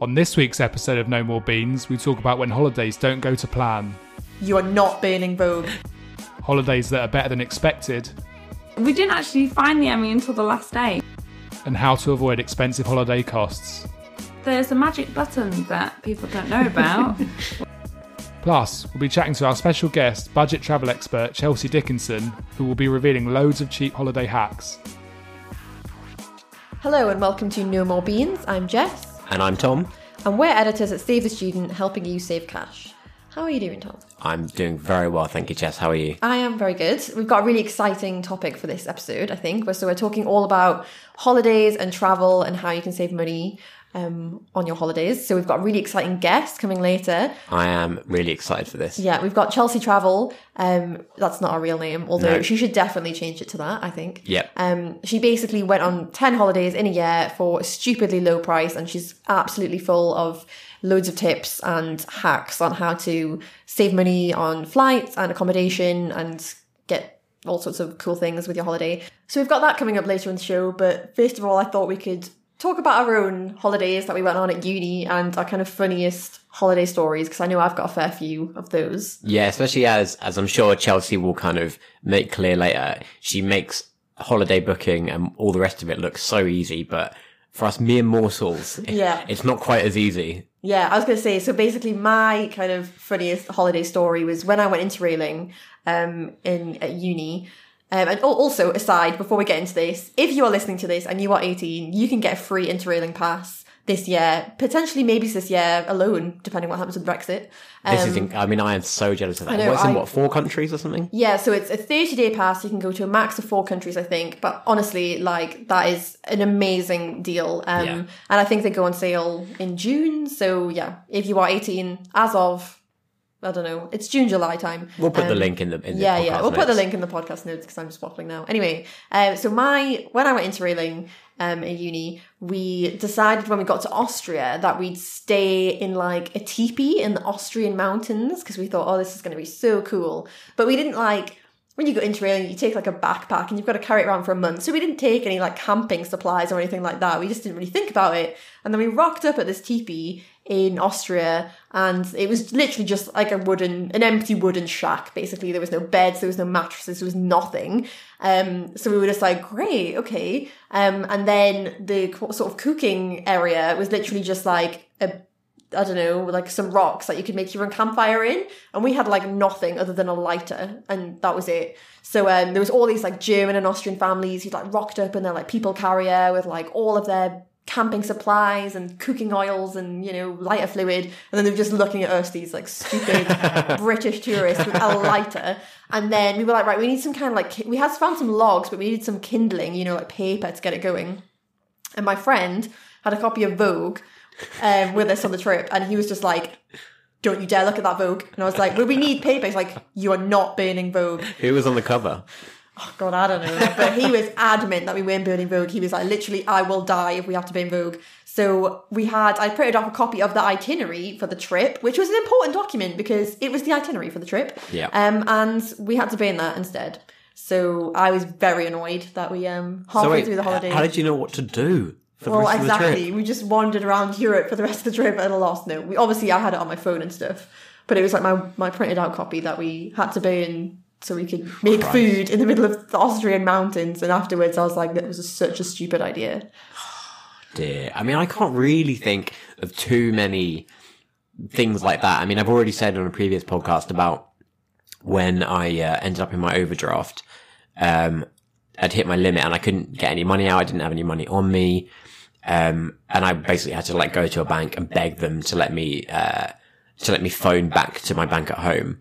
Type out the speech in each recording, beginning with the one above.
On this week's episode of No More Beans, we talk about when holidays don't go to plan, You are not burning Vogue. holidays that are better than expected, We didn't actually find the Emmy until the last day. and how to avoid expensive holiday costs. There's a magic button that people don't know about. Plus, we'll be chatting to our special guest, budget travel expert Chelsea Dickenson, who will be revealing loads of cheap holiday hacks. Hello and welcome to No More Beans. I'm Jess, And I'm Tom. and we're editors at Save the Student, helping you save cash. How are you doing, Tom? I'm doing very well, thank you, Jess. How are you? I am very good. We've got a really exciting topic for this episode, I think. So we're talking all about holidays and travel and how you can save money um, on your holidays. So we've got a really exciting guest coming later. I am really excited for this. Yeah, we've got Chelsea Travel. Um, that's not our real name, although No. she should definitely change it to that, I think. Yep. Um, she basically went on 10 holidays in a year for a stupidly low price, and she's absolutely full of loads of tips and hacks on how to save money on flights and accommodation and get all sorts of cool things with your holiday. So we've got that coming up later in the show, but first of all, I thought we could talk about our own holidays that we went on at uni and our kind of funniest holiday stories, because I know I've got a fair few of those. Yeah, especially as as I'm sure Chelsea will kind of make clear later, she makes holiday booking and all the rest of it look so easy, but for us mere mortals, Yeah. it's not quite as easy. Yeah, I was going to say, so basically my kind of funniest holiday story was when I went interrailing um, in at uni. Um, and also, aside, before we get into this, if you are listening to this and you are 18, you can get a free interrailing pass this year, potentially maybe this year alone, depending what happens with Brexit. This Um, is, inc- I mean, I am so jealous of that. know, What's in what four countries or something? Yeah, so it's a 30 day pass. You can go to a max of four countries, I think. But honestly, like, that is an amazing deal. Um, Yeah. And I think they go on sale in June. So, yeah, if you are 18, as of, I don't know, it's June, July time. We'll put the Um, link in the in the yeah, yeah. We'll put the link in the podcast notes because I'm just waffling now. Anyway, um, so my when I went interrailing um, in uni, we decided when we got to Austria that we'd stay in like a teepee in the Austrian mountains because we thought, oh, this is going to be so cool. But we didn't like when you go into interrailing, you take like a backpack and you've got to carry it around for a month. So we didn't take any like camping supplies or anything like that. We just didn't really think about it. And then we rocked up at this teepee in Austria and it was literally just like a wooden, an empty wooden shack. Basically, there was no beds, there was no mattresses, there was nothing. Um, so we were just like, great, okay. Um, and then the sort of cooking area was literally just like a I don't know, like some rocks that you could make your own campfire in. And we had like nothing other than a lighter, and that was it. So um, there was all these like German and Austrian families who like rocked up in their like people carrier with like all of their camping supplies and cooking oils and you know lighter fluid and then they were just looking at us these like stupid british tourists with a lighter and then we were like right we need some kind of like we had found some logs but we needed some kindling you know like paper to get it going and my friend had a copy of Vogue um, with us on the trip, and he was just like, "Don't you dare look at that Vogue!" And I was like, "Well, we need paper." He's like, "You are not burning Vogue." Who was on the cover? Oh God, I don't know, but he was adamant that we weren't burning Vogue. He was like, "Literally, I will die if we have to burn Vogue." So we had, I printed off a copy of the itinerary for the trip, which was an important document because it was the itinerary for the trip. Yeah. Um, and we had to burn that instead. So I was very annoyed that we um halfway so wait, through the holiday. how did you know what to do Well, rest of the exactly. We just wandered around Europe for the rest of the trip at a lost note. We obviously I had it on my phone and stuff, but it was like my my printed out copy that we had to burn so we could make Christ. food in the middle of the Austrian mountains. And afterwards, I was like, that was such a stupid idea. dear. I mean, I can't really think of too many things like that. I mean, I've already said on a previous podcast about when I uh, ended up in my overdraft. Um, I'd hit my limit and I couldn't get any money out. I didn't have any money on me. Um, and I basically had to like go to a bank and beg them to let me, uh, to let me phone back to my bank at home.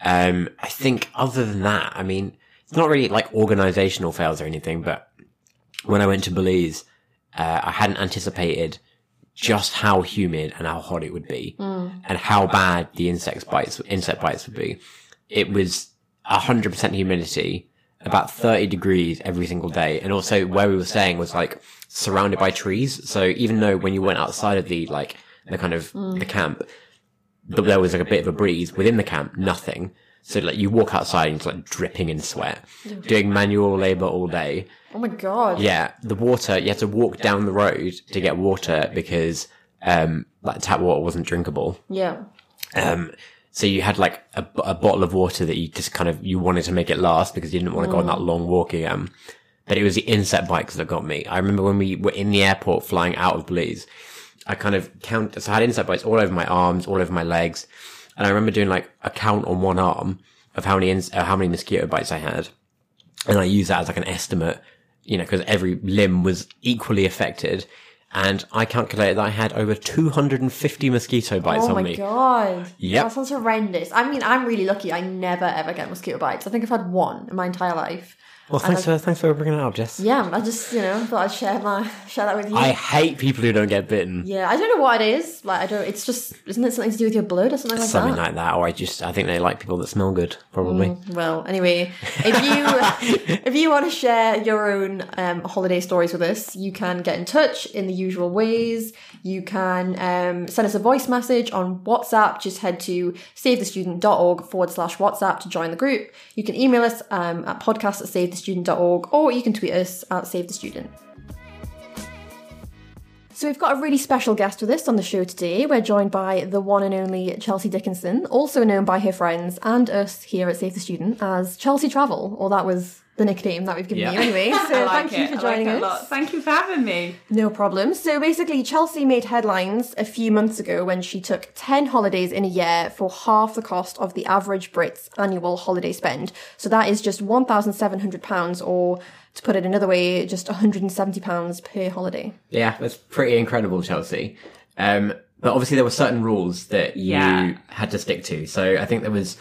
Um, I think other than that, I mean, it's not really like organizational fails or anything, but when I went to Belize, uh, I hadn't anticipated just how humid and how hot it would be and how bad the insect bites, insect bites would be. It was hundred percent humidity, about 30 degrees every single day. And also where we were staying was like surrounded by trees. So even though when you went outside of the, like, the kind of, the camp, th- there was like a bit of a breeze within the camp, nothing. So like you walk outside and it's like dripping in sweat, doing manual labor all day. Oh my god. Yeah, the water, you have to walk down the road to get water because um, like tap water wasn't drinkable. Yeah. Um, so you had like a, a bottle of water that you just kind of, you wanted to make it last because you didn't want to go on that long walk again. But it was the insect bites that got me. I remember when we were in the airport flying out of Belize, I kind of count, so I had insect bites all over my arms, all over my legs. And I remember doing like a count on one arm of how many, uh, how many mosquito bites I had. And I used that as like an estimate, you know, because every limb was equally affected. And I calculated that I had over 250 mosquito bites Oh on me. Oh my god. Yep. That sounds horrendous. I mean, I'm really lucky. I never ever get mosquito bites. I think I've had one in my entire life. Well, thanks for, thanks for bringing it up, Jess. Yeah, I just you know thought I'd share my share that with you. I hate people who don't get bitten. yeah, I don't know what it is. Like I don't. It's just isn't it something to do with your blood or something like Something that? Something like that. Or I just, I think they like people that smell good, probably. Well, anyway, if you if you want to share your own um, holiday stories with us, you can get in touch in the usual ways. You can um, send us a voice message on WhatsApp. Just head to savethestudent.org forward slash WhatsApp to join the group. You can email us um, at podcast at savethestudent.org or you can tweet us at save the student. So we've got a really special guest with us on the show today. We're joined by the one and only Chelsea Dickenson, also known by her friends and us here at Save the Student as Chelsea Travel, or that was the nickname that we've given Yeah. you anyway. So I like thank you for I like joining us. Thank you for having me. No problem. So basically, Chelsea made headlines a few months ago when she took 10 holidays in a year for half the cost of the average Brit's annual holiday spend. So that is just £1,700 or to put it another way, just £170 per holiday. Yeah, that's pretty incredible, Chelsea. Um, but obviously there were certain rules that you Yeah. had to stick to. So I think there was,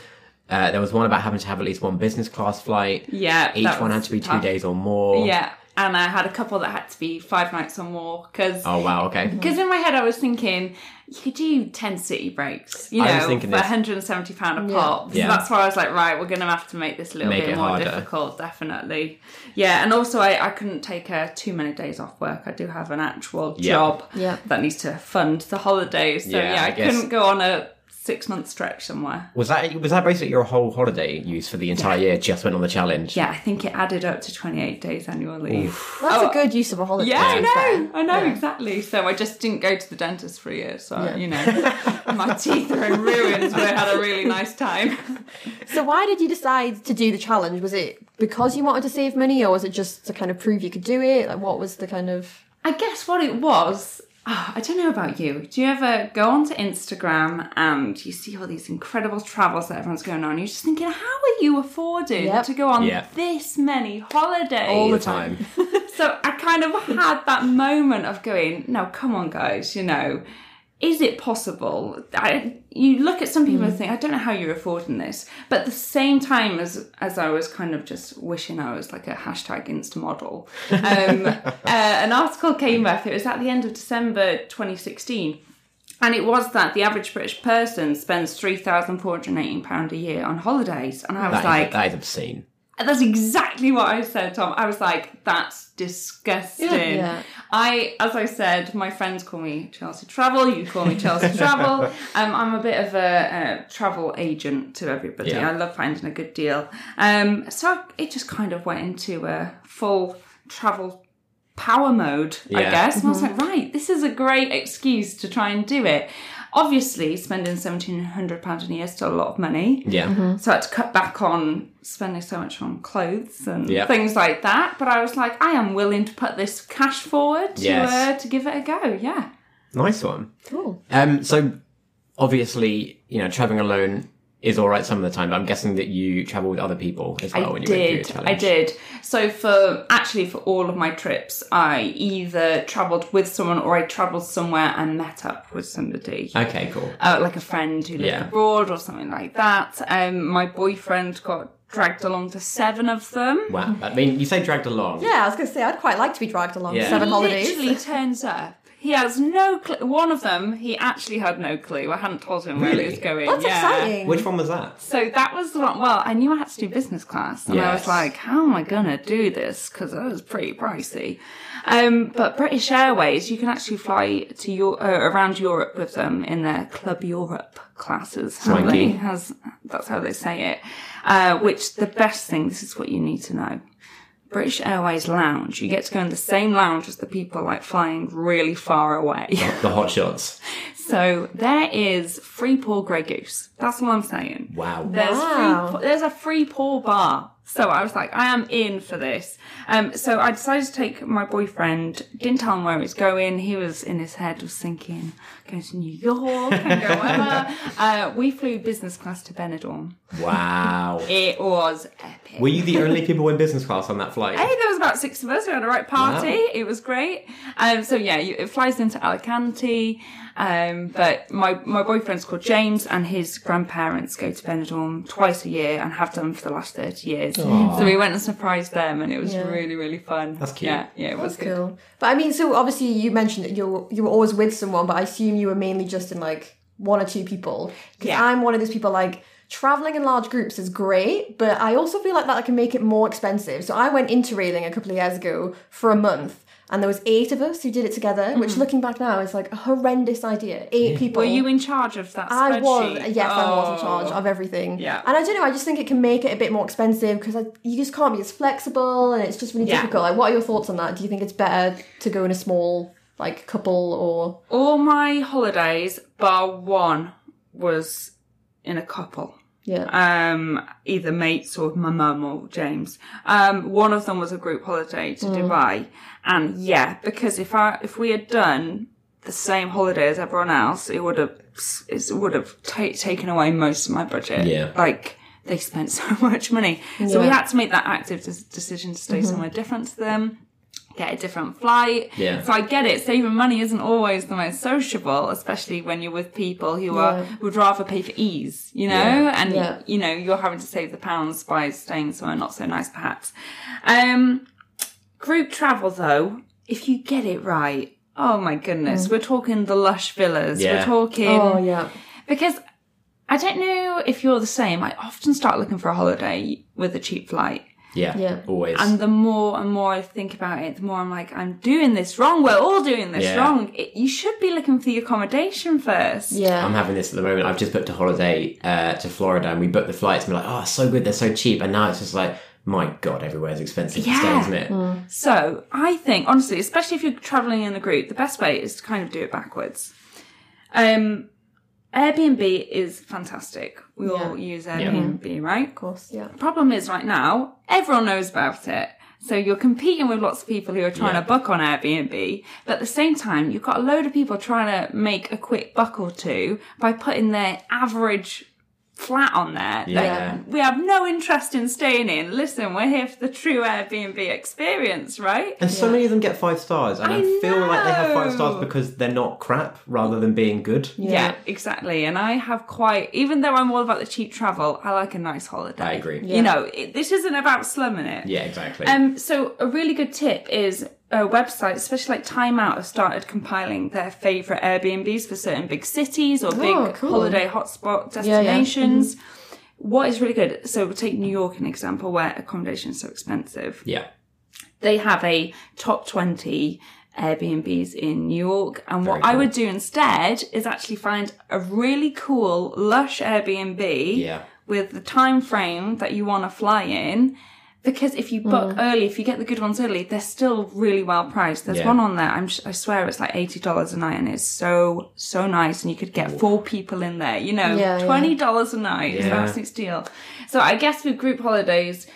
uh, there was one about having to have at least one business class flight. Yeah, Each one had to be two days or more. Yeah, and I had a couple that had to be five nights or more because Oh wow, okay. Because in my head, I was thinking you could do ten city breaks, you I was know, thinking for this. 170 pound a pop. So Yeah. that's why I was like, right, we're going to have to make this a little Make bit more harder. difficult, definitely. Yeah, and also I, I couldn't take uh, too many days off work. I do have an actual Yeah. job Yeah. that needs to fund the holidays. So Yeah, yeah, I I, couldn't go on a six month stretch somewhere. Was that was that basically your whole holiday use for the entire year? Just went on the challenge. Yeah, I think it added up to 28 days annual leave. That's Oh. a good use of a holiday. Yeah, I know. I know Yeah. exactly. So I just didn't go to the dentist for a year. So Yeah. you know, my teeth are in ruins, but I had a really nice time. So why did you decide to do the challenge? Was it because you wanted to save money or was it just to kind of prove you could do it? Like what was the kind of I guess what it was. Ah, I don't know about you. Do you ever go onto Instagram and you see all these incredible travels that everyone's going on? You're just thinking, how are you affording Yep. to go on Yeah. this many holidays? All the time. So I kind of had that moment of going, no, come on, guys, you know, is it possible? I, you look at some people and think, I don't know how you're affording this. But at the same time as as I was kind of just wishing I was like a hashtag Insta model, um, uh, an article came up. It was at the end of December 2016. And it was that the average British person spends £3,418 a year on holidays. And I was That is- like, that is obscene. That's exactly what I said, Tom. I was like, that's disgusting. Yeah. I, as I said, my friends call me Chelsea Travel. You call me Chelsea Travel. Um, I'm a bit of a, a travel agent to everybody. Yeah. I love finding a good deal. Um, so it just kind of went into a full travel power mode, I guess. And I was like, right, this is a great excuse to try and do it. Obviously, spending £1,700 a year is still a lot of money. Yeah. So I had to cut back on spending so much on clothes and Yep. things like that. But I was like, I am willing to put this cash forward to Yes. uh, to give it a go. Yeah. Nice one. cool? Um, so obviously, you know, traveling alone is all right some of the time, but I'm guessing that you travel with other people as well I when you went through your did. challenge. I did. So for actually for all of my trips, I either travelled with someone or I travelled somewhere and met up with somebody. Okay, cool. uh, like a friend who lived Yeah. abroad or something like that. Um, my boyfriend got dragged along to seven of them. Wow. I mean, you say dragged along. Yeah, I was going to say I'd quite like to be dragged along Yeah. seven holidays. Literally turns up. He has no clue. One of them, he actually had no clue. I hadn't told him where he Really? was going. That's yeah. exciting. Which one was that? So that was the one. Well, I knew I had to do business class, and I was like, "How am I gonna do this?" Because it was pretty pricey. Um, but British Airways, you can actually fly to your uh, around Europe with them in their Club Europe classes. how Swanky. they- Has that's how they say it. Uh, which the best thing. This is what you need to know. British Airways lounge, you get to go in the same lounge as the people like flying really far away. The hot shots. so there is free pour Grey Goose. That's what I'm saying. Wow. There's Wow. free, there's a free pour bar. So I was like, I am in for this. Um, so I decided to take my boyfriend. Didn't tell him where he was going. He was in his head was thinking, go to New York and go wherever. uh, we flew business class to Benidorm. Wow. It was epic. Were you the only people in business class on that flight? Hey, there was about six of us. We had a right party. Wow. It was great. Um, so yeah, you, it flies into Alicante. Um, but my my boyfriend's called James, and his grandparents go to Benidorm twice a year and have done for the last thirty years. So we went and surprised them, and it was Yeah. really really fun. That's cute. Yeah, yeah, it was That's good. cool. But I mean, so obviously you mentioned that you you were always with someone, but I assume you were mainly just in like one or two people. Because Yeah. I'm one of those people like traveling in large groups is great, but I also feel like that can make it more expensive. So I went into interrailing a couple of years ago for a month. And there was eight of us who did it together, which mm-hmm. looking back now is like a horrendous idea. Eight people. Were you in charge of that I was, spreadsheet? yes, I was in Oh. charge of everything. Yeah. And I don't know, I just think it can make it a bit more expensive because you just can't be as flexible and it's just really Yeah. difficult. Like, what are your thoughts on that? Do you think it's better to go in a small, like, couple or. All my holidays, bar one, was in a couple. Yeah. um, either mates or my mum or James. Um, one of them was a group holiday to Dubai, and yeah, because if I if we had done the same holiday as everyone else, it would have it would have ta- taken away most of my budget. Yeah. like they spent so much money, so we had to make that active des- decision to stay somewhere different to them. Get a different flight. Yeah. So I get it. Saving money isn't always the most sociable, especially when you're with people who are Yeah. would rather pay for ease, you know, Yeah. and Yeah. you know you're having to save the pounds by staying somewhere not so nice, perhaps. Um, group travel though, if you get it right, oh my goodness, we're talking the lush villas. Yeah. We're talking oh, yeah. because I don't know if you're the same. I often start looking for a holiday with a cheap flight. Yeah. Yeah. Always. And the more and more I think about it, the more I'm like, I'm doing this wrong. We're all doing this Yeah. wrong. It, you should be looking for the accommodation first. Yeah. I'm having this at the moment. I've just booked a holiday uh, to Florida, and we booked the flights, and we're like, "Oh, so good, they're so cheap." And now it's just like, my god, everywhere's expensive to stay, Yeah. isn't it? So I think, honestly, especially if you're traveling in a group, the best way is to kind of do it backwards. Um, Airbnb is fantastic. We all use Airbnb, right? Of course, yeah. Problem is, right now, everyone knows about it. So you're competing with lots of people who are trying Yeah. to book on Airbnb, but at the same time, you've got a load of people trying to make a quick buck or two by putting their average flat on there. that Yeah. we have no interest in staying in. Listen, we're here for the true Airbnb experience, right? And so many of them get five stars, and I, I feel like they have five stars because they're not crap rather than being good. Yeah. exactly. And I have quite, even though I'm all about the cheap travel, I like a nice holiday. I agree. You know, it, this isn't about slumming it. Yeah, exactly. Um, so a really good tip is Uh, a website, especially like Time Out, have started compiling their favourite Airbnbs for certain big cities or big Oh, cool. holiday hotspot yeah. Mm-hmm. destinations. What is really good? So we'll take New York an example where accommodation is so expensive. yeah. They have a top twenty Airbnbs in New York, and what Very I would do instead is actually find a really cool, lush Airbnb Yeah. with the time frame that you want to fly in. Because if you book early, if you get the good ones early, they're still really well priced. There's Yeah. one on there. I'm, I swear it's like eighty dollars a night, and it's so so nice. And you could get four people in there. You know, Yeah, yeah. twenty dollars a night is an Yeah. absolute steal. So I guess with group holidays,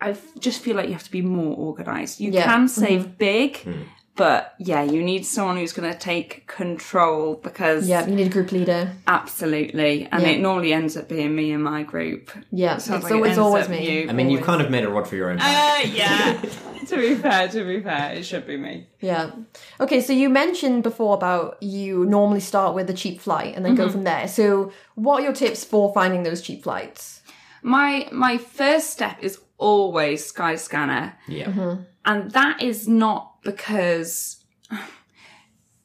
I f- just feel like you have to be more organized. You Yeah. can save big, Hmm. But yeah, you need someone who's going to take control because Yeah, you need a group leader. absolutely, and Yeah. it normally ends up being me and my group. Yeah, Sounds it's, like always, ends always me. you. I mean, you've kind of made a rod for your own back. Uh, yeah. to be fair, to be fair, it should be me. Yeah. Okay, so you mentioned before about you normally start with a cheap flight and then Mm-hmm. go from there. So, what are your tips for finding those cheap flights? My my first step is always Skyscanner. yeah. And that is not because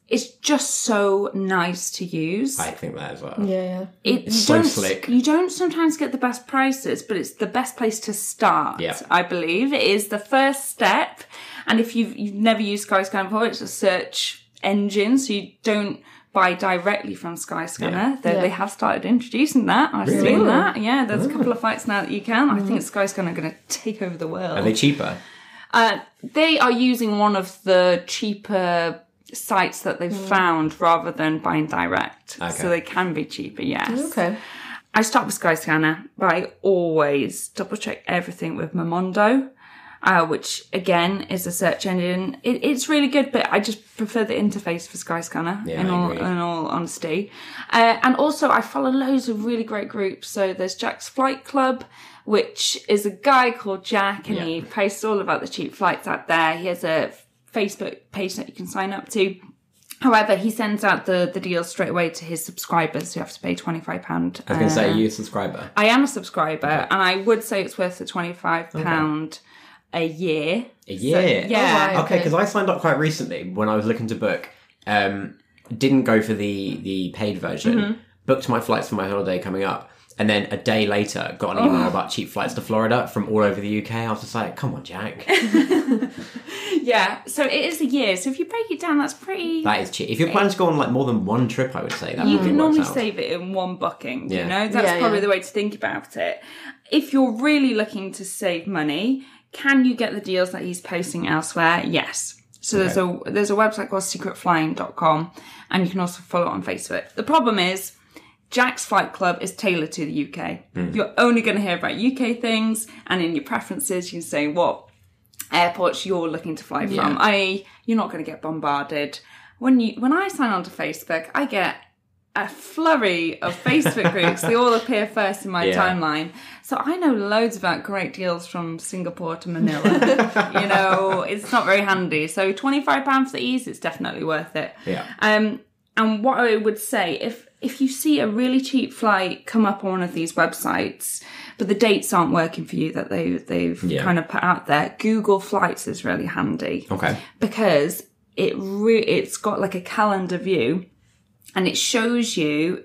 it's just so nice to use. I think that as well. Yeah, yeah. It, you so don't, slick. You don't sometimes get the best prices, but it's the best place to start. Yeah. I believe it is the first step. And if you've you've never used Skyscanner before, it's a search engine, so you don't buy directly from Skyscanner. Yeah. Though Yeah. they have started introducing that. I've Really? seen that. Yeah, there's a ah. couple of flights now that you can. I think mm. Skyscanner are going to take over the world. Are they cheaper? Uh, they are using one of the cheaper sites that they've found rather than buying direct. Okay. So they can be cheaper, yes. Okay. I start with Skyscanner, but I always double check everything with Momondo, uh, which again is a search engine. It, it's really good, but I just prefer the interface for Skyscanner. Yeah, in I all agree. in all honesty, uh, and also I follow loads of really great groups. So there's Jack's Flight Club, which is a guy called Jack, and Yeah. he posts all about the cheap flights out there. He has a Facebook page that you can sign up to. However, he sends out the, the deals straight away to his subscribers who have to pay £25. I was going to say, are you a subscriber? I am a subscriber, and I would say it's worth the twenty-five pound a year. A year? yeah. Oh, right. Okay, Okay. because I signed up quite recently when I was looking to book. Um, didn't go for the the paid version. Mm-hmm. Booked my flights for my holiday coming up, and then a day later got an email Oh. about cheap flights to Florida from all over the UK. I was just like, "Come on, Jack, Yeah, so it is a year. So if you break it down, that's pretty. that is cheap." If you're planning to go on like more than one trip, I would say that you can works normally out. save it in one booking. Yeah. You know, that's Yeah, probably yeah. the way to think about it. If you're really looking to save money, can you get the deals that he's posting elsewhere? Yes. So there's a there's a website called secretflying.com and you can also follow it on Facebook. The problem is Jack's Flight Club is tailored to the UK. Hmm. You're only going to hear about UK things, and in your preferences, you can say what airports you're looking to fly from. I you're not going to get bombarded. When you when I sign on to Facebook, I get a flurry of Facebook groups. they all appear first in my Yeah. timeline. So I know loads about great deals from Singapore to Manila. you know, it's not very handy. So £25 for the ease, it's definitely worth it. Yeah. Um, and what I would say, if if you see a really cheap flight come up on one of these websites, but the dates aren't working for you that they they've Yeah. kind of put out there, Google Flights is really handy Okay. because it re- it's got like a calendar view, and it shows you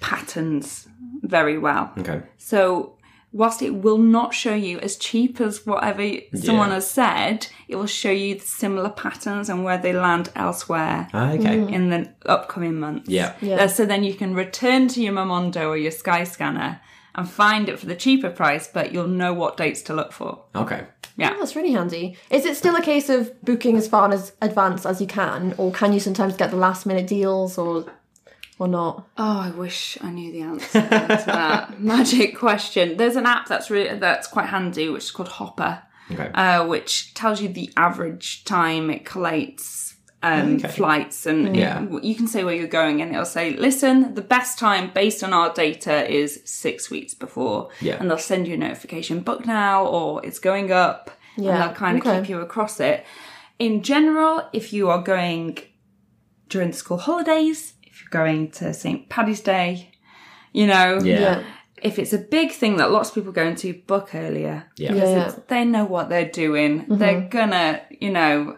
patterns very well. Okay. So whilst it will not show you as cheap as whatever someone Yeah. has said, it will show you the similar patterns and where they land elsewhere Ah, okay. in the upcoming months. Yeah. Yeah. Uh, so then you can return to your Momondo or your Skyscanner and find it for the cheaper price, but you'll know what dates to look for. Okay. Yeah. Oh, that's really handy. Is it still a case of booking as far as advance as you can, or can you sometimes get the last minute deals, or or not? Oh, I wish I knew the answer to that magic question. There's an app that's really that's quite handy, which is called Hopper, Okay. uh, which tells you the average time it collates um, Okay. flights, and Yeah. it- you can say where you're going, and it'll say, "Listen, the best time based on our data is six weeks before," Yeah. and they'll send you a notification, book now, or it's going up, Yeah, and they'll kind of okay. keep you across it. In general, if you are going during the school holidays, going to St. Paddy's Day, you know, Yeah. if it's a big thing that lots of people go into, book earlier. Yeah. Because Yeah, it's- they know what they're doing. They're gonna, you know,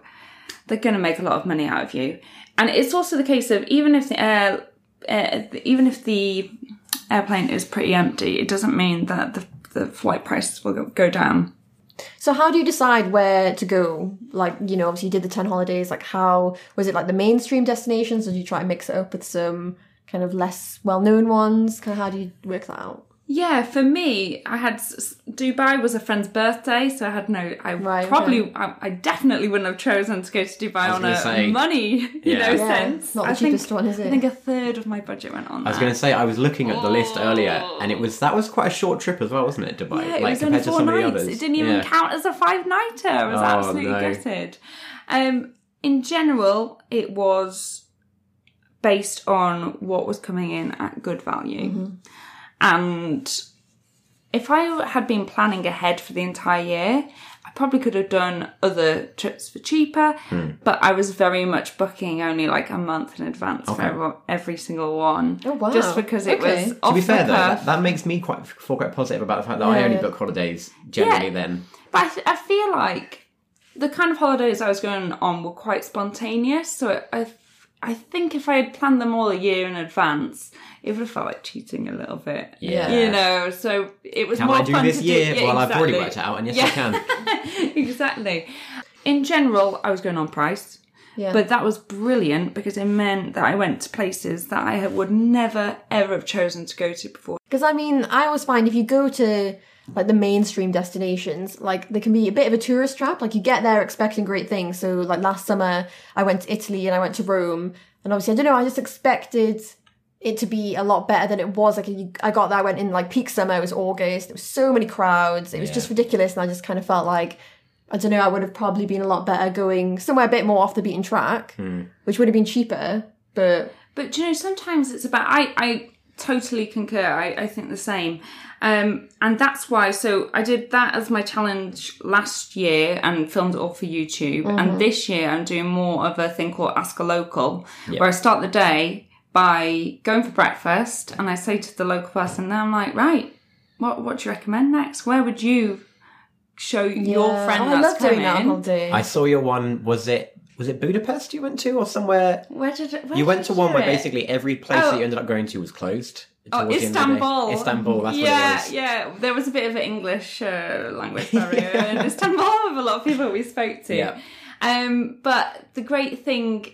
they're gonna make a lot of money out of you. And it's also the case of even if the air, uh, even if the airplane is pretty empty, it doesn't mean that the, the flight prices will go, go down. So how do you decide where to go? Like, you know, obviously you did the 10 holidays. Like how, was it like the mainstream destinations or did you try and mix it up with some kind of less well-known ones? Kind of how do you work that out? Yeah, for me, I had Dubai was a friend's birthday, so I had no. I Right, probably, I, I definitely wouldn't have chosen to go to Dubai on a say- money, you know, Yeah, sense. not the I think- cheapest one, is it? I think a third of my budget went on. I was going to say I was looking at the list earlier, and it was that was quite a short trip as well, wasn't it? Dubai, Yeah, it like was only compared to four some of the nights. others. It didn't even Yeah. count as a five nighter. I was Oh, absolutely no. gutted. Um, in general, it was based on what was coming in at good value, Mm-hmm. And if I had been planning ahead for the entire year. I probably could have done other trips for cheaper, Hmm. but I was very much booking only like a month in advance for every, every single one. Oh, wow. Just because it Okay. was To off To be fair the though, that, that makes me quite feel quite positive about the fact that I only book holidays generally. Yeah. Then But I, th- I feel like the kind of holidays I was going on were quite spontaneous. So I, I think if I had planned them all a year in advance, it would have felt like cheating a little bit. Yeah. You know, so it was can more I do fun this to year? Do, yeah, well, I've already exactly. worked it out, and yes, Yeah. I can. exactly. In general, I was going on price. Yeah. But that was brilliant because it meant that I went to places that I would never ever have chosen to go to before. Because I mean, I always find if you go to like the mainstream destinations, like they can be a bit of a tourist trap. Like you get there expecting great things. So like last summer, I went to Italy and I went to Rome, and obviously I don't know, I just expected it to be a lot better than it was. Like you, I got there, I went in like peak summer. It was August. There was so many crowds. It was just ridiculous, and I just kind of felt like. I don't know, I would have probably been a lot better going somewhere a bit more off the beaten track, hmm. which would have been cheaper, but But you know, sometimes it's about I I totally concur. I, I think the same. Um, and that's why so I did that as my challenge last year and filmed it all for YouTube. And this year I'm doing more of a thing called Ask a Local, where I start the day by going for breakfast and I say to the local person, then I'm like, right, what what do you recommend next? Where would you show your friend Oh, I that's love doing that coming? all day. I saw your one. Was it was it Budapest you went to or somewhere? Where did it, where You did went to one where it? basically every place Oh. that you ended up going to was closed. Oh, towards the end of the day. Istanbul. Istanbul, that's yeah, what it was. Yeah, There was a bit of an English uh, language barrier in Istanbul with a lot of people we spoke to. Yeah. Um, but the great thing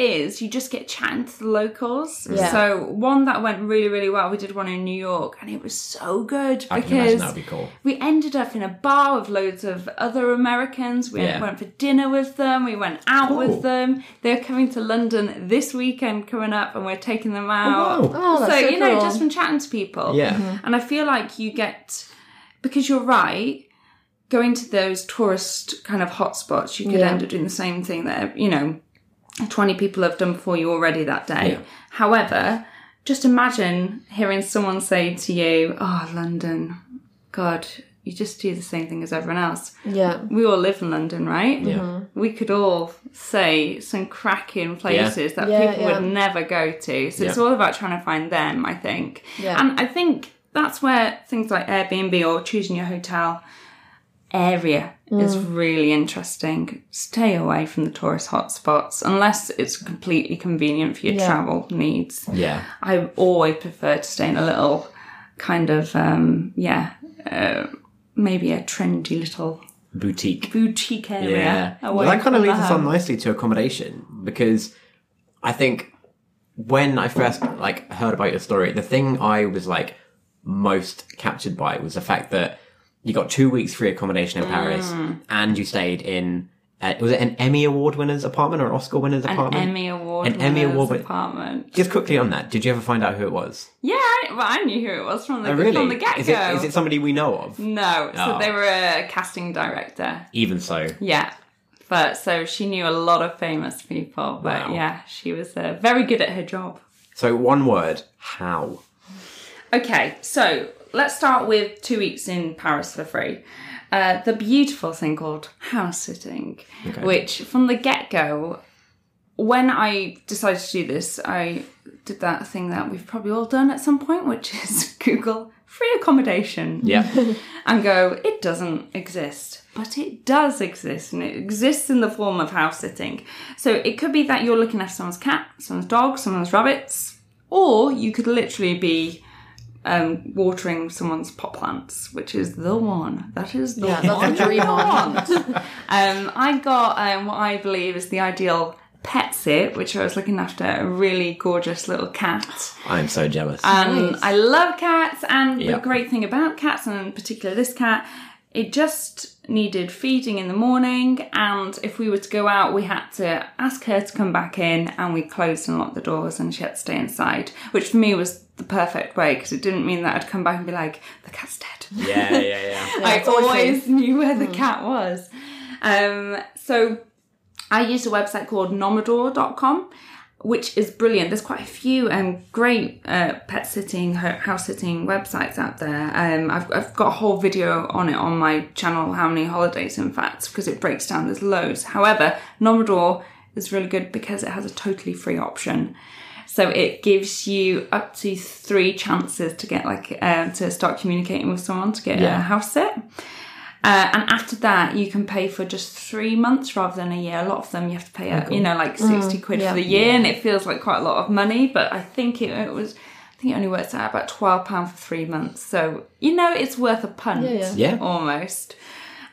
is you just get chatting to the locals. Yeah. So one that went really, really well, we did one in New York and it was so good I can imagine because that would be cool. we ended up in a bar with loads of other Americans. We Yeah. went for dinner with them. We went out Cool. with them. They're coming to London this weekend coming up, and we're taking them oh, out. wow. Oh, that's so, so you know, just from chatting to people. Yeah. Mm-hmm. And I feel like you get because you're right. Going to those tourist kind of hotspots, you could Yeah. end up doing the same thing that you know, twenty people have done before you already that day. Yeah. However, just imagine hearing someone say to you, "Oh, London, God, you just do the same thing as everyone else." yeah. We all live in London, right? Yeah. Mm-hmm. We could all say some cracking places that Yeah, people yeah. would never go to. So it's all about trying to find them, I think. Yeah. And I think that's where things like Airbnb or choosing your hotel area is Mm. really interesting. Stay away from the tourist hotspots unless it's completely convenient for your Yeah. travel needs. Yeah. I always prefer to stay in a little kind of um yeah, uh, maybe a trendy little Boutique. boutique area. Yeah. Well, that kind of leads us on nicely to accommodation because I think when I first like heard about your story, the thing I was like most captured by was the fact that you got two weeks free accommodation in Paris Mm. and you stayed in uh, was it an Emmy Award winner's apartment or an Oscar winner's apartment? An? Emmy Award. An Emmy Award apartment. Just quickly on that, did you ever find out who it was? Yeah, I, well, I knew who it was from the Oh, really? from the get go. Is it, is it somebody we know of? No, so Oh. they were a casting director. Even so. Yeah. But so she knew a lot of famous people. But Wow. yeah, she was uh, very good at her job. So one word, how? Okay, so let's start with two weeks in Paris for free. Uh, the beautiful thing called house sitting, which from the get go, when I decided to do this, I did that thing that we've probably all done at some point, which is Google free accommodation Yeah. and go, it doesn't exist. But it does exist, and it exists in the form of house sitting. So it could be that you're looking after someone's cat, someone's dog, someone's rabbits, or you could literally be um, watering someone's pot plants, which is the one. That is the Yeah, that's one. the dream you one. want. um, I got um, what I believe is the ideal pet sit, which I was looking after a really gorgeous little cat. I'm so jealous. And Nice. I love cats, and Yeah. the great thing about cats, and in particular this cat, it just needed feeding in the morning. And if we were to go out, we had to ask her to come back in, and we closed and locked the doors, and she had to stay inside, which for me was the perfect way because it didn't mean that I'd come back and be like, the cat's dead. yeah, yeah, yeah. I always always knew where Hmm. the cat was. Um, so I used a website called nomador.com, which is brilliant. There's quite a few um, great uh, pet sitting, house sitting websites out there. Um, I've, I've got a whole video on it on my channel, How Many Holidays, in fact, because it breaks down, there's loads. However, Nomador is really good because it has a totally free option. So it gives you up to three chances to get like um, to start communicating with someone to get a house sit. Uh, and after that, you can pay for just three months rather than a year. A lot of them you have to pay, uh, you know, like sixty quid yeah. for the year, and it feels like quite a lot of money. But I think it, it was, I think it only works out about twelve pound for three months. So you know, it's worth a punt, Yeah, yeah. Yeah. almost.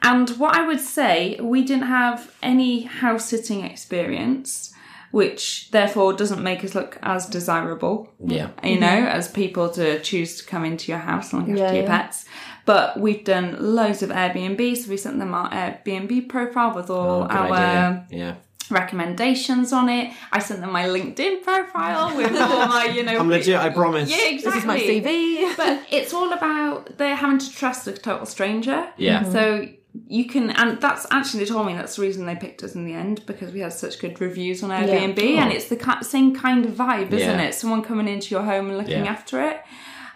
And what I would say, we didn't have any house sitting experience, which therefore doesn't make us look as desirable Yeah. you mm-hmm. know, as people to choose to come into your house and look after Yeah, your yeah. pets. But we've done loads of Airbnb, so we sent them our Airbnb profile with all Oh, our idea. Yeah. Recommendations on it. I sent them my LinkedIn profile with all my, you know, I'm legit, I promise. Yeah, exactly. This is my CV. But it's all about they're having to trust a total stranger. Yeah. Mm-hmm. So you can, and that's actually they told me that's the reason they picked us in the end because we had such good reviews on Airbnb, and it's the same kind of vibe, isn't Yeah. it? Someone coming into your home and looking Yeah. after it.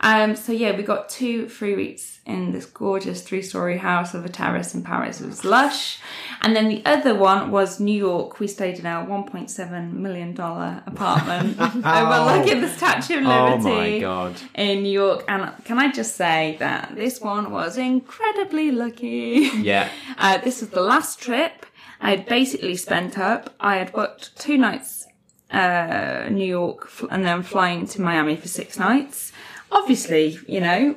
Um, so yeah, we got two free weeks in this gorgeous three-story house with a terrace in Paris. It was lush, and then the other one was New York. We stayed in our 1.7 million dollar apartment overlooking the Statue of Oh Liberty god. in New York. And can I just say that this one was incredibly lucky. Yeah. Uh, this was the last trip I had basically spent up. I had booked two nights, uh, New York, and then flying to Miami for six nights. Obviously, you know,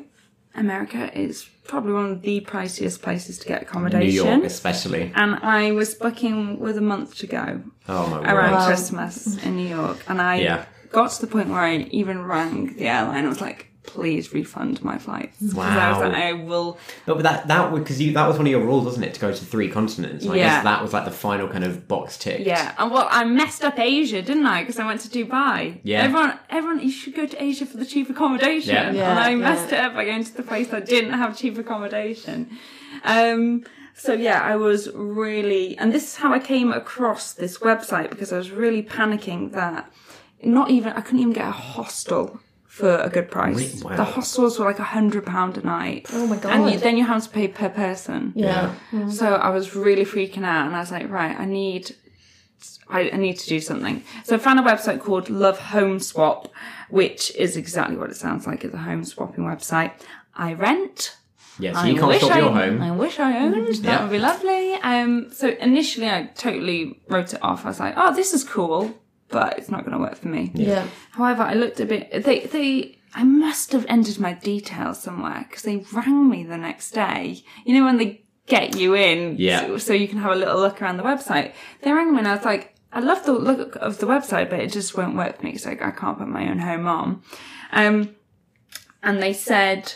America is probably one of the priciest places to get New accommodation. York, especially. and I was booking with a month to go Oh my around. Christmas in New York, and I Yeah. got to the point where I even rang the airline. I was like, "Please refund my flights." 'Cause I was Wow. like, "I will." But that that because you that was one of your rules, wasn't it, to go to three continents? And I Yeah. guess that was like the final kind of box tick. Yeah, and well, I messed up Asia, didn't I? Because I went to Dubai. Yeah. everyone, everyone, you should go to Asia for the cheap accommodation. Yeah. Yeah, and I yeah. messed it up by going to the place that didn't have cheap accommodation. Um, so yeah, I was really, and this is how I came across this website because I was really panicking that not even I couldn't even get a hostel for a good price. Wow. The hostels were like a hundred pound a night. Oh my god. And you, then you have to pay per person. yeah. So I was really freaking out, and I was like, right, I need, I, I need to do something. So I found a website called Love Home Swap, which is exactly what it sounds like. It's a home swapping website. I rent. Yeah, so I you can't wish swap I, your home. I wish I owned. That Yeah. would be lovely. Um, so initially, I totally wrote it off. I was like, oh, this is cool, but it's not going to work for me. Yeah. However, I looked a bit. They they. I must have entered my details somewhere because they rang me the next day. You know when they get you in, Yeah. so, so you can have a little look around the website. They rang me and I was like, I love the look of the website, but it just won't work for me because like, I can't put my own home on. Um, and they said,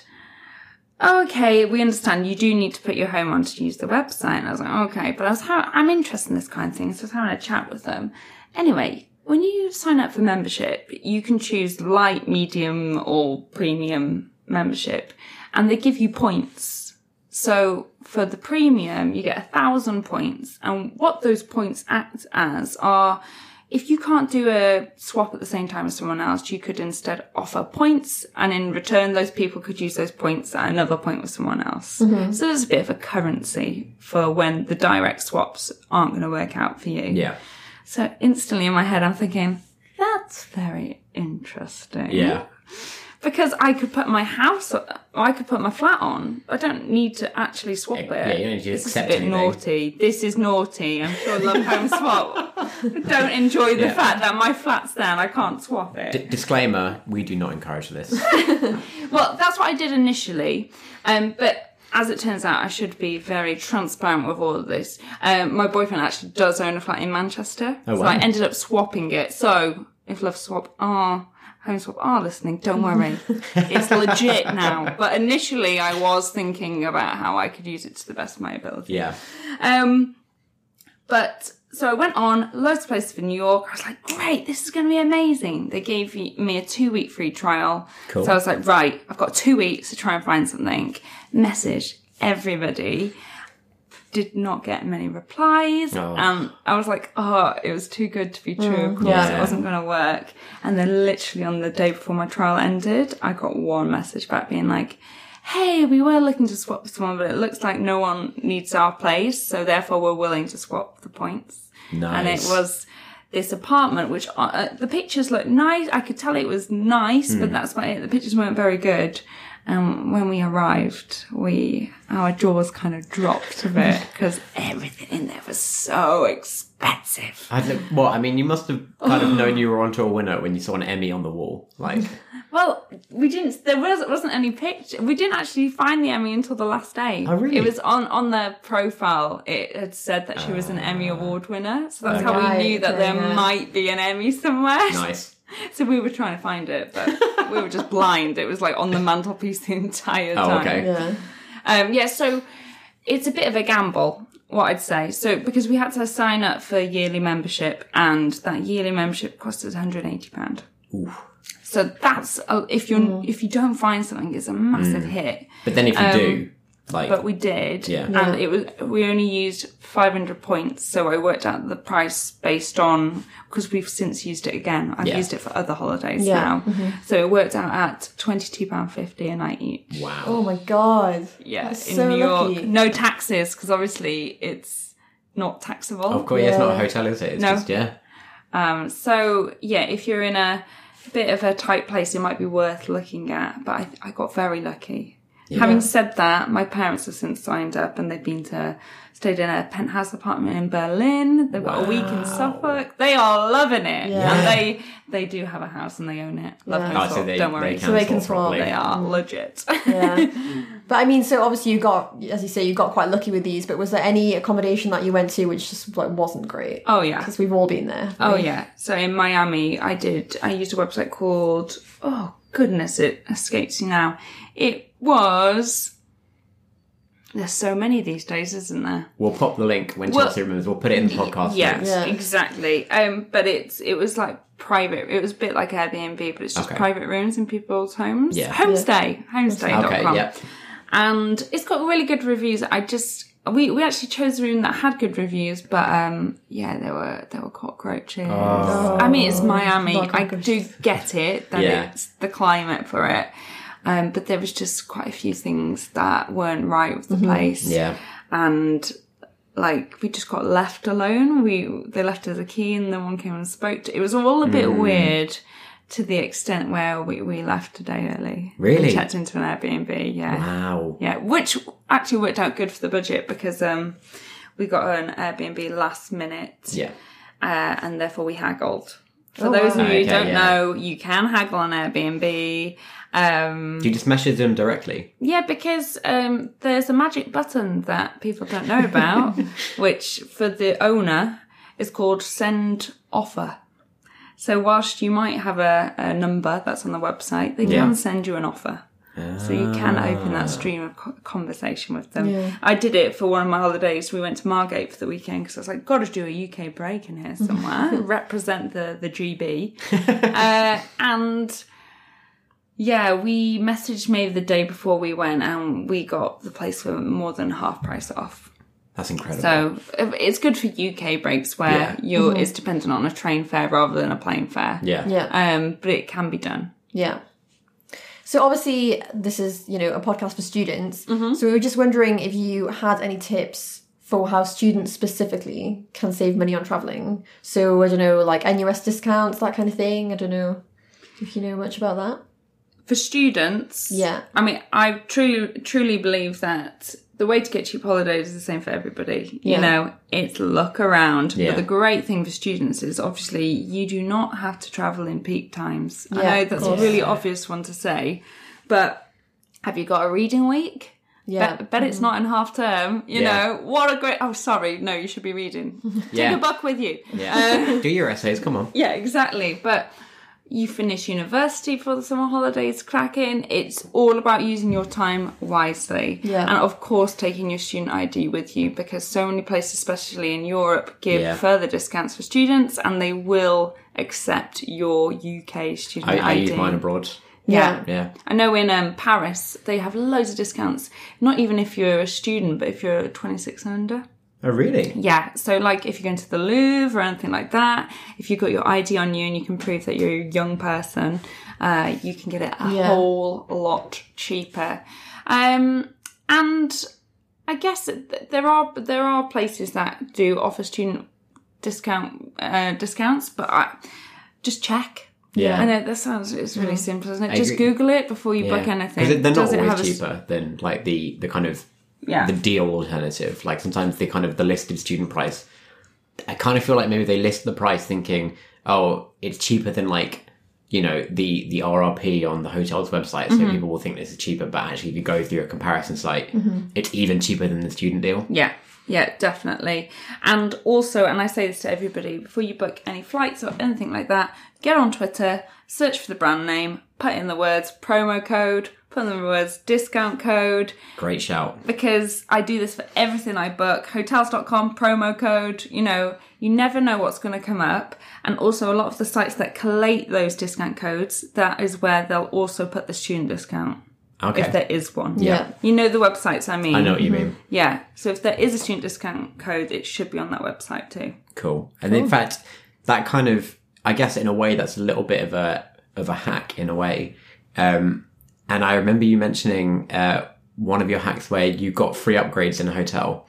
oh, okay, we understand you do need to put your home on to use the website. And I was like, okay, but I was ha- I'm interested in this kind of thing, so I was having a chat with them. Anyway, when you sign up for membership, you can choose light, medium, or premium membership, and they give you points. So for the premium, you get a thousand points, and what those points act as are if you can't do a swap at the same time as someone else, you could instead offer points, and in return, those people could use those points at another point with someone else. Mm-hmm. So there's a bit of a currency for when the direct swaps aren't going to work out for you. Yeah. So instantly in my head, I'm thinking, that's very interesting. Yeah. Because I could put my house, I could put my flat on. I don't need to actually swap it. Yeah, you don't need to this accept is a bit anything. naughty. This is naughty. I'm sure Love Home Swap don't enjoy the Yeah. fact that my flat's there and I can't swap it. D- disclaimer: We do not encourage this. Well, that's what I did initially. Um, but as it turns out, I should be very transparent with all of this. Um, my boyfriend actually does own a flat in Manchester. Oh, so. I ended up swapping it. So if Love Swap are, Home Swap are listening, don't worry. it's legit now. But initially, I was thinking about how I could use it to the best of my ability. Yeah. Um, but so I went on loads of places for New York. I was like, great, this is going to be amazing. They gave me a two week free trial. Cool. So I was like, right, I've got two weeks to try and find something. Message everybody. Did not get many replies. Oh. Um, I was like, oh, it was too good to be true. of course, yeah. it wasn't going to work. And then literally on the day before my trial ended, I got one message back being like, hey, we were looking to swap with someone, but it looks like no one needs our place, so therefore we're willing to swap the points. Nice. And it was this apartment, which uh, uh, the pictures looked nice. I could tell it was nice, Hmm. but that's about it. The pictures weren't very good. Um, when we arrived, we our jaws kind of dropped a bit because everything in there was so expensive. I don't, well, I mean, you must have kind of known you were onto a winner when you saw an Emmy on the wall. Like, Well, we didn't. There was wasn't any picture. We didn't actually find the Emmy until the last day. Oh, really? It was on on the profile. It had said that she was an Emmy award winner, so that's how we knew that there yeah. might be an Emmy somewhere. Nice. So we were trying to find it, but we were just blind. It was like on the mantelpiece the entire oh, time. Oh, time. okay. Yeah. Um, yeah, so it's a bit of a gamble, what I'd say. So because we had to sign up for yearly membership, and that yearly membership cost us 180 pound. So that's a, if you are mm. if you don't find something, it's a massive mm. hit. But then if you do, um, like, But we did, Yeah. and it was we only used 500 points. So I worked out the price based on because we've since used it again. I've Yeah. used it for other holidays Yeah. Mm-hmm. now, so it worked out at 22 pound 50 a night each. wow. Oh my god. Yeah, That's in so New York, lucky. no taxes because obviously it's not taxable. Of course, yeah. it's not a hotel, is it? It's No. just, yeah. Um, so yeah, if you're in a bit of a tight place, it might be worth looking at. But I, I got very lucky. Having said that, my parents have since signed up and they've been to stayed in a penthouse apartment in Berlin. They've got a week in Suffolk. They are loving it. Yeah. And they they do have a house and they own it. Love Yeah. Oh, so they, don't worry. can, So they can swap swap. They are legit. Yeah. but I mean, so obviously you got, as you say, you got quite lucky with these. But was there any accommodation that you went to which just like wasn't great? oh yeah. Because we've all been there. Oh yeah. So in Miami, I did. I used a website called. Oh goodness, it escapes me now. It was. There's so many these days, isn't there? We'll pop the link when Well- Chelsea remembers. We'll put it in the podcast. Yeah, notes. Yeah. exactly. Um, but it's it was like private. It was a bit like Airbnb, but it's just Okay. private rooms in people's homes. Yeah. Homestay, homestay.com. Okay, yeah. and it's got really good reviews. I just we we actually chose a room that had good reviews, but um yeah, there were there were cockroaches. I mean, it's Miami. not I cockroaches. do get it that Yeah. it's the climate for it. Um, but there was just quite a few things that weren't right with the place Yeah. and like we just got left alone. We they left us a key and no one came and spoke to. It was all a bit Hmm. weird to the extent where we, we left a day early. Really? Checked into an Airbnb. Yeah, Wow. yeah, which actually worked out good for the budget because um we got an Airbnb last minute. Yeah. Uh, and therefore we haggled. For Oh, those wow. of you who Okay, don't yeah. know, you can haggle on Airbnb. Um, Do you just message them directly? yeah, because um, there's a magic button that people don't know about, which for the owner is called send offer. So whilst you might have a, a number that's on the website, they Yeah. can send you an offer. So you can open that stream of conversation with them. Yeah. I did it for one of my holidays. We went to Margate for the weekend because I was like, got to do a UK break in here somewhere, represent the the GB. uh, and yeah, we messaged maybe the day before we went, and we got the place for more than half price off. That's incredible. So uh, it's good for UK breaks where Yeah. you're it's dependent on a train fare rather than a plane fare. yeah. Yeah. Um, but it can be done. Yeah. So obviously, this is you know a podcast for students. Mm-hmm. So we were just wondering if you had any tips for how students specifically can save money on traveling. So I don't know, like NUS discounts, that kind of thing. I don't know if you know much about that. For students, Yeah. I mean, I truly truly believe that the way to get cheap holidays is the same for everybody. Yeah. You know, it's look around. Yeah. But the great thing for students is obviously you do not have to travel in peak times. Yeah, I know that's a course. really obvious one to say, but have you got a reading week? Yeah. Bet, bet it's not in half term. You Yeah. know, what a great. Oh, sorry. No, you should be reading. Yeah. Take a book with you. Yeah. Uh, do your essays. Come on. Yeah, exactly. But you finish university for the summer holidays, cracking. It's all about using your time wisely. Yeah. And of course, taking your student ID with you because so many places, especially in Europe, give Yeah. further discounts for students and they will accept your UK student I, I ID. use mine abroad. Yeah. Yeah. I know in um, Paris they have loads of discounts. Not even if you're a student, but if you're 26 and under. Oh, really? Yeah, so like if you're going to the Louvre or anything like that, if you've got your ID on you and you can prove that you're a young person, uh, you can get it a Yeah. whole lot cheaper. Um, and I guess there are there are places that do offer student discount uh, discounts, but I, just check. Yeah. I know that sounds it's really simple, isn't it? I just agree. Google it before you book anything. anything. 'Cause they're not Does always have a s- cheaper than like the the kind of Yeah. the deal alternative. Like sometimes they kind of the listed student price. I kind of feel like maybe they list the price thinking, oh, it's cheaper than like you know the the RRP on the hotel's website, so mm-hmm. people will think this is cheaper. But actually, if you go through a comparison site, mm-hmm. it's even cheaper than the student deal. Yeah, yeah, definitely. And also, and I say this to everybody before you book any flights or anything like that, get on Twitter, search for the brand name, put in the words promo code, put in the words discount code, Great shout. because I do this for everything I book. Hotels.com, promo code, you know, you never know what's going to come up. And also, a lot of the sites that collate those discount codes, that is where they'll also put the student discount. Okay, If there is one. Yeah. You know the websites I mean. I know what you mean. Yeah. So if there is a student discount code, it should be on that website too. Cool. And in fact, that kind of, I guess, in a way, that's a little bit of a of a hack in a way. Um, and I remember you mentioning uh, one of your hacks where you got free upgrades in a hotel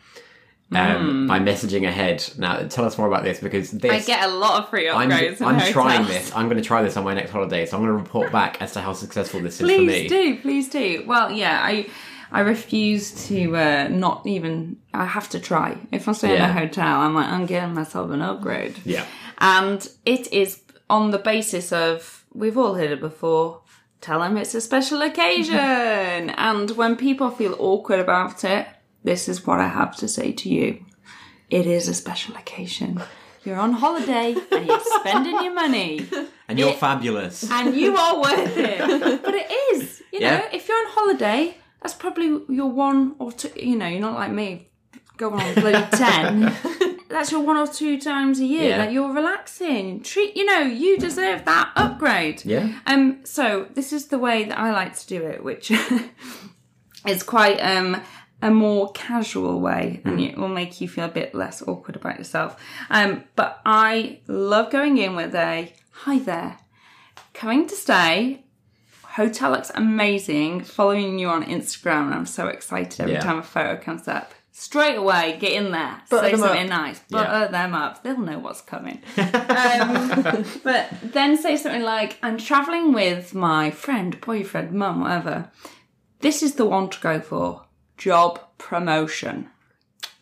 um, by messaging ahead. Now, tell us more about this because this. I get a lot of free I'm, upgrades. in I'm trying this. I'm going to try this on my next holiday, so I'm going to report back as to how successful this is for me. Please do, please do. Well, yeah, I I refuse to uh, not even. I have to try. If I stay in a hotel, I'm like I'm getting myself an upgrade. Yeah. and it is on the basis of we've all heard it before. Tell them it's a special occasion, and when people feel awkward about it, this is what I have to say to you. It is a special occasion. You're on holiday and you're spending your money. And you're It- fabulous. and you are worth it. But it is, you know, Yeah. if you're on holiday, that's probably your one or two. You know, you're not like me, going on bloody ten. That's your one or two times a year Yeah. that you're relaxing. Treat, you know, you deserve that upgrade. Yeah. Um. So this is the way that I like to do it, which is quite um a more casual way, and it will make you feel a bit less awkward about yourself. Um. But I love going in with a hi there coming to stay. Hotel looks amazing. Following you on Instagram, and I'm so excited every Yeah. time a photo comes up. Straight away, get in there, Butter say something up. nice, butter them up. They'll know what's coming. um, but then say something like, "I'm traveling with my friend, boyfriend, mum, whatever. This is the one to go for. Job promotion."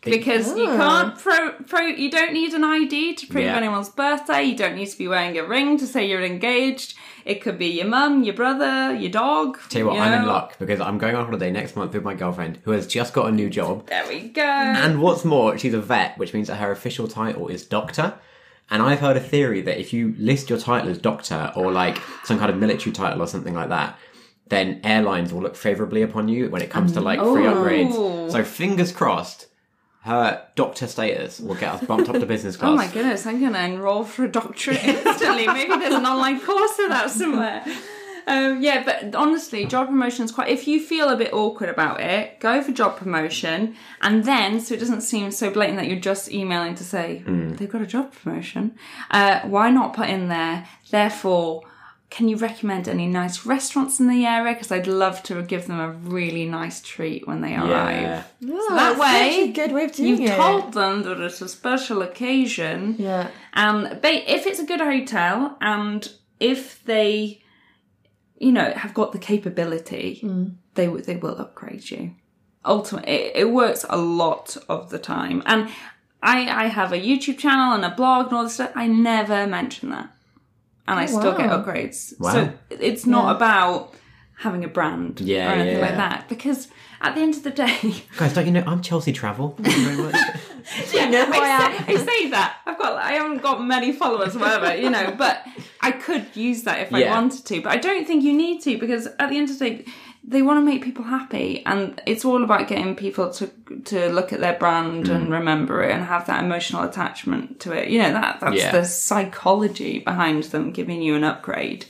Because you can't pro, pro you don't need an ID to prove Yeah. anyone's birthday. You don't need to be wearing a ring to say you're engaged. It could be your mum, your brother, your dog. Tell you what, you I'm in luck because I'm going on holiday next month with my girlfriend who has just got a new job. There we go. And what's more, she's a vet, which means that her official title is doctor. And I've heard a theory that if you list your title as doctor or like some kind of military title or something like that, then airlines will look favourably upon you when it comes to like free Ooh. upgrades. So fingers crossed, her doctor status will get us bumped up to business class. Oh my goodness, I'm going to enroll for a doctorate instantly. Maybe there's an online course of that somewhere. Um, yeah, but honestly, job promotion is quite. If you feel a bit awkward about it, go for job promotion, and then so it doesn't seem so blatant that you're just emailing to say they've got a job promotion. Uh, why not put in there? Therefore, can you recommend any nice restaurants in the area? Because I'd love to give them a really nice treat when they Yeah. arrive. Oh, that that's way, a good way of doing You've it. told them that it's a special occasion. Yeah. Um, and ba- if it's a good hotel and if they, you know, have got the capability, mm. they they will upgrade you. Ultimately, it, it works a lot of the time. And I I have a YouTube channel and a blog and all this stuff. I never mention that, and oh, I still get upgrades. Wow. So it's not Yeah. about having a brand Yeah, or anything yeah, like that because at the end of the day Guys, don't you know I'm Chelsea Travel? Thank you very much. You know who I I, am. say, I say that I've got I haven't got many followers, whatever you know, but I could use that if I wanted to. But I don't think you need to because at the end of the day, they want to make people happy, and it's all about getting people to to look at their brand Mm. and remember it and have that emotional attachment to it. You know that that's Yeah. the psychology behind them giving you an upgrade.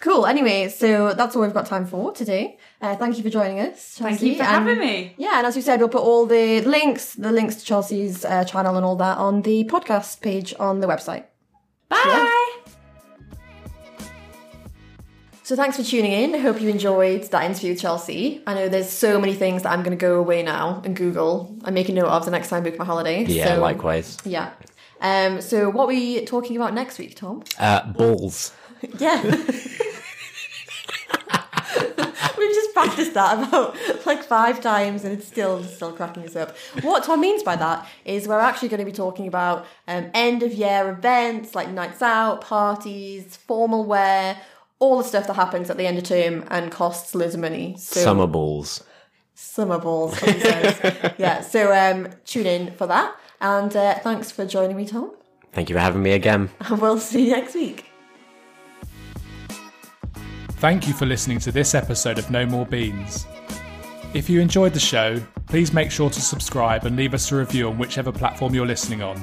Cool. Anyway, so that's all we've got time for today. Uh, thank you for joining us. Thank you for and- having me. Yeah, and as we said, we'll put all the links, the links to Chelsea's uh, channel and all that on the podcast page on the website. Bye. So thanks for tuning in. I hope you enjoyed that interview with Chelsea. I know there's so many things that I'm going to go away now and Google and make a note of the next time I book my holiday. yeah, so, likewise. Yeah. Um, so what are we talking about next week, Tom? Uh, balls. Yeah. We've just practiced that about like five times and it's still still cracking us up. What Tom means by that is we're actually going to be talking about um, end of year events like nights out, parties, formal wear, all the stuff that happens at the end of term and costs loads of money. So, Summer balls. summer balls. as he says. yeah, so um, tune in for that. And uh, thanks for joining me, Tom. Thank you for having me again. And we'll see you next week. Thank you for listening to this episode of No More Beans. If you enjoyed the show, please make sure to subscribe and leave us a review on whichever platform you're listening on.